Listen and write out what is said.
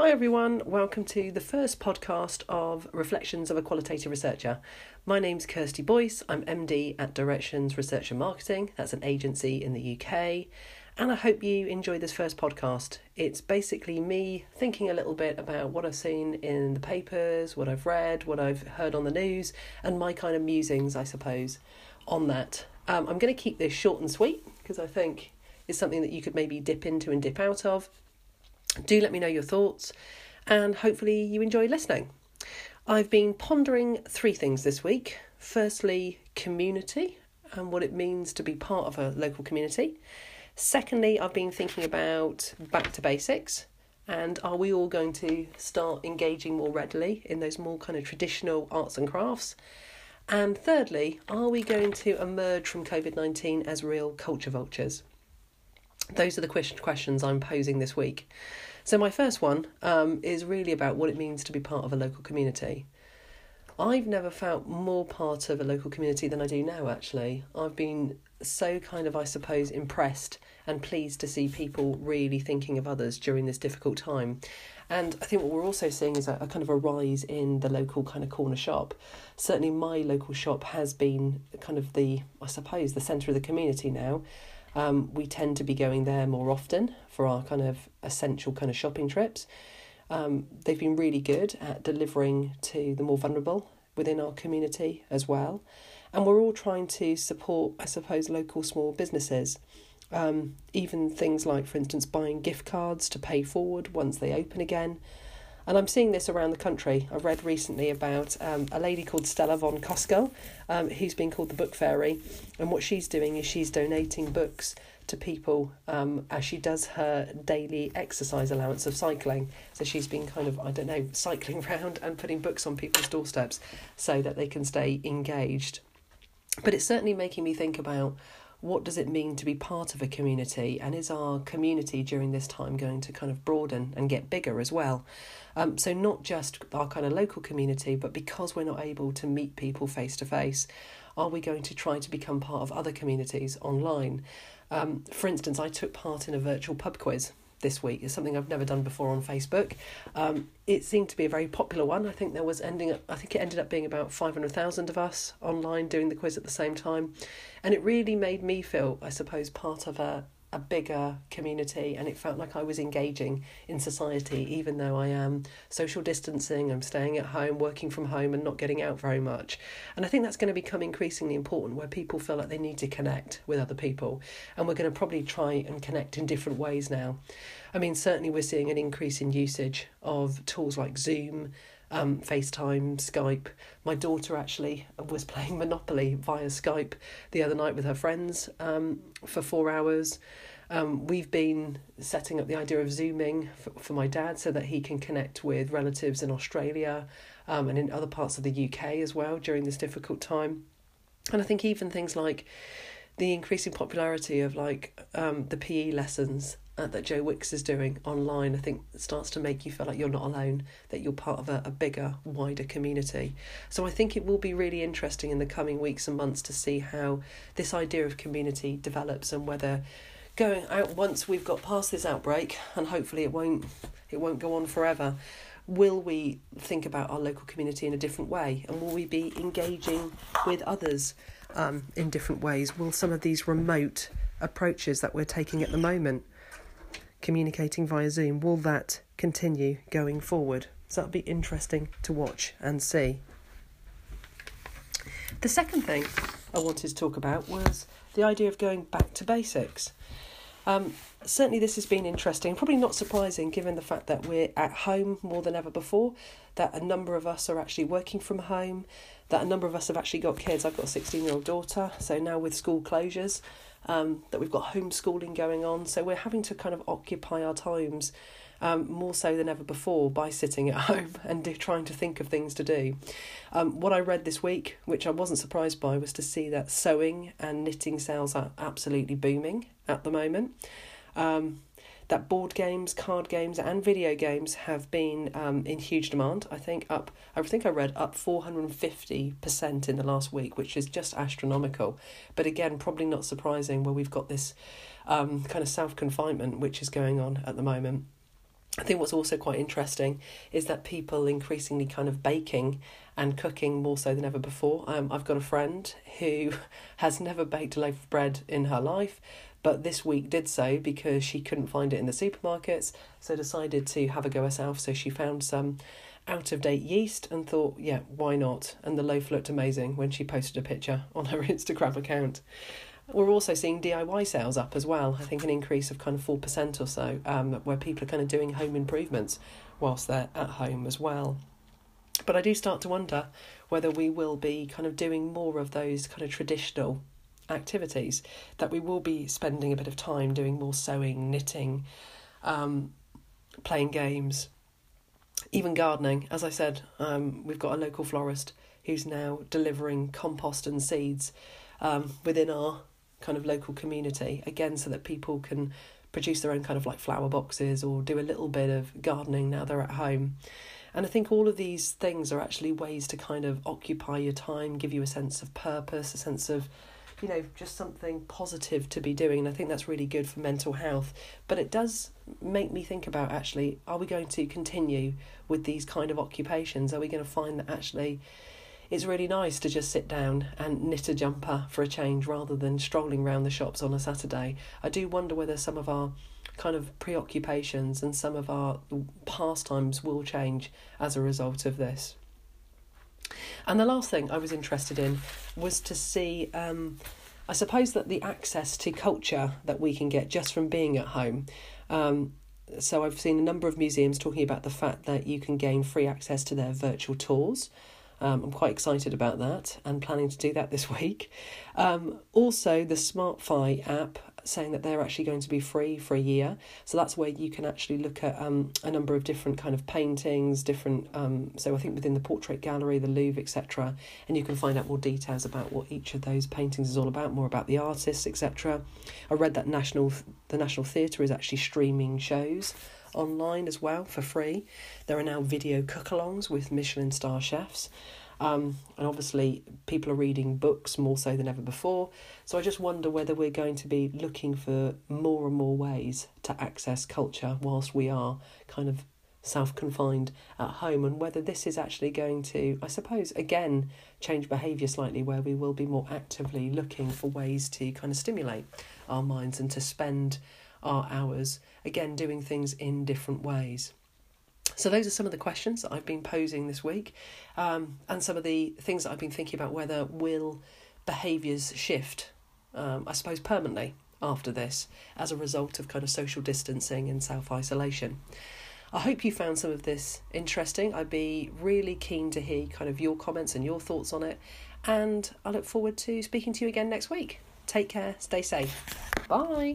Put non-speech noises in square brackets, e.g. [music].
Hi, everyone. Welcome to the first podcast of Reflections of a Qualitative Researcher. My name's Kirsty Boyce. I'm MD at Directions Research and Marketing. That's an agency in the UK. And I hope you enjoy this first podcast. It's basically me thinking a little bit about what I've seen in the papers, what I've read, what I've heard on the news, and my kind of musings, I suppose, on that. Um, I'm going to keep this short and sweet because I think it's something that you could maybe dip into and dip out of. Do let me know your thoughts, and hopefully, you enjoy listening. I've been pondering three things this week. Firstly, community and what it means to be part of a local community. Secondly, I've been thinking about back to basics and are we all going to start engaging more readily in those more kind of traditional arts and crafts? And thirdly, are we going to emerge from COVID 19 as real culture vultures? Those are the questions I'm posing this week. So, my first one um, is really about what it means to be part of a local community. I've never felt more part of a local community than I do now, actually. I've been so kind of, I suppose, impressed and pleased to see people really thinking of others during this difficult time. And I think what we're also seeing is a, a, kind of a rise in the local kind of corner shop. Certainly, my local shop has been kind of the, I suppose, the centre of the community now. Um, we tend to be going there more often for our kind of essential kind of shopping trips. Um, they've been really good at delivering to the more vulnerable within our community as well. And we're all trying to support, I suppose, local small businesses. Um, even things like, for instance, buying gift cards to pay forward once they open again. And I'm seeing this around the country. I read recently about um, a lady called Stella von Koskull, um, who's been called the Book Fairy. And what she's doing is she's donating books to people um, as she does her daily exercise allowance of cycling. So she's been kind of, I don't know, [laughs] cycling around and putting books on people's doorsteps so that they can stay engaged. But it's certainly making me think about what does it mean to be part of a community and is our community during this time going to kind of broaden and get bigger as well? Um, so not just our kind of local community but because we're not able to meet people face to face are we going to try to become part of other communities online? Um, for instance i took part in a virtual pub quiz this week. It's something I've never done before on Facebook. Um, it seemed to be a very popular one. I think there was ending up, I think it ended up being about 500,000 of us online doing the quiz at the same time. And it really made me feel, I suppose, part of a, a bigger community and it felt like I was engaging in society even though I am social distancing, I'm staying at home, working from home and not getting out very much. And I think that's going to become increasingly important where people feel like they need to connect with other people and we're going to probably try and connect in different ways now. I mean certainly we're seeing an increase in usage of tools like Zoom um, FaceTime, Skype. My daughter actually was playing Monopoly via Skype the other night with her friends um, for four hours. Um, we've been setting up the idea of Zooming for, for my dad so that he can connect with relatives in Australia um, and in other parts of the UK as well during this difficult time. And I think even things like the increasing popularity of like um, the PE lessons uh, that Joe Wicks is doing online, I think starts to make you feel like you're not alone, that you're part of a, a bigger, wider community. So I think it will be really interesting in the coming weeks and months to see how this idea of community develops and whether going out once we've got past this outbreak and hopefully it won't it won't go on forever will we think about our local community in a different way and will we be engaging with others um, in different ways will some of these remote approaches that we're taking at the moment communicating via Zoom, will that continue going forward? So that'll be interesting to watch and see. The second thing I wanted to talk about was the idea of going back to basics. Um, certainly, this has been interesting, probably not surprising given the fact that we're at home more than ever before, that a number of us are actually working from home, that a number of us have actually got kids. I've got a 16 year old daughter, so now with school closures, um, that we've got homeschooling going on. So we're having to kind of occupy our times um, more so than ever before by sitting at [laughs] home and do, trying to think of things to do. Um, what I read this week, which I wasn't surprised by, was to see that sewing and knitting sales are absolutely booming at the moment. Um, that board games, card games, and video games have been um, in huge demand. I think up, I think I read up 450% in the last week, which is just astronomical. But again, probably not surprising where we've got this um, kind of self confinement which is going on at the moment. I think what's also quite interesting is that people increasingly kind of baking and cooking more so than ever before. Um, I've got a friend who [laughs] has never baked a loaf of bread in her life, but this week did so because she couldn't find it in the supermarkets, so decided to have a go herself. So she found some out of date yeast and thought, yeah, why not? And the loaf looked amazing when she posted a picture on her [laughs] Instagram account. We're also seeing DIY sales up as well. I think an increase of kind of 4% or so, um, where people are kind of doing home improvements whilst they're at home as well. But I do start to wonder whether we will be kind of doing more of those kind of traditional activities, that we will be spending a bit of time doing more sewing, knitting, um, playing games, even gardening. As I said, um, we've got a local florist who's now delivering compost and seeds um, within our kind of local community, again, so that people can produce their own kind of like flower boxes or do a little bit of gardening now they're at home. And I think all of these things are actually ways to kind of occupy your time, give you a sense of purpose, a sense of, you know, just something positive to be doing. And I think that's really good for mental health. But it does make me think about actually, are we going to continue with these kind of occupations? Are we going to find that actually it's really nice to just sit down and knit a jumper for a change rather than strolling around the shops on a Saturday. I do wonder whether some of our kind of preoccupations and some of our pastimes will change as a result of this. And the last thing I was interested in was to see, um, I suppose, that the access to culture that we can get just from being at home. Um, so I've seen a number of museums talking about the fact that you can gain free access to their virtual tours. Um, I'm quite excited about that and planning to do that this [laughs] week. Um, also, the Smartify app saying that they're actually going to be free for a year. So that's where you can actually look at um, a number of different kind of paintings, different. Um, so I think within the portrait gallery, the Louvre, etc. And you can find out more details about what each of those paintings is all about, more about the artists, etc. I read that national the National Theatre is actually streaming shows online as well for free. There are now video cook alongs with Michelin star chefs. Um, and obviously, people are reading books more so than ever before. So I just wonder whether we're going to be looking for more and more ways to access culture whilst we are kind of self confined at home, and whether this is actually going to, I suppose, again, change behaviour slightly, where we will be more actively looking for ways to kind of stimulate our minds and to spend our hours, again, doing things in different ways. So, those are some of the questions that I've been posing this week, um, and some of the things that I've been thinking about whether will behaviours shift, um, I suppose, permanently after this as a result of kind of social distancing and self isolation. I hope you found some of this interesting. I'd be really keen to hear kind of your comments and your thoughts on it, and I look forward to speaking to you again next week. Take care, stay safe. Bye.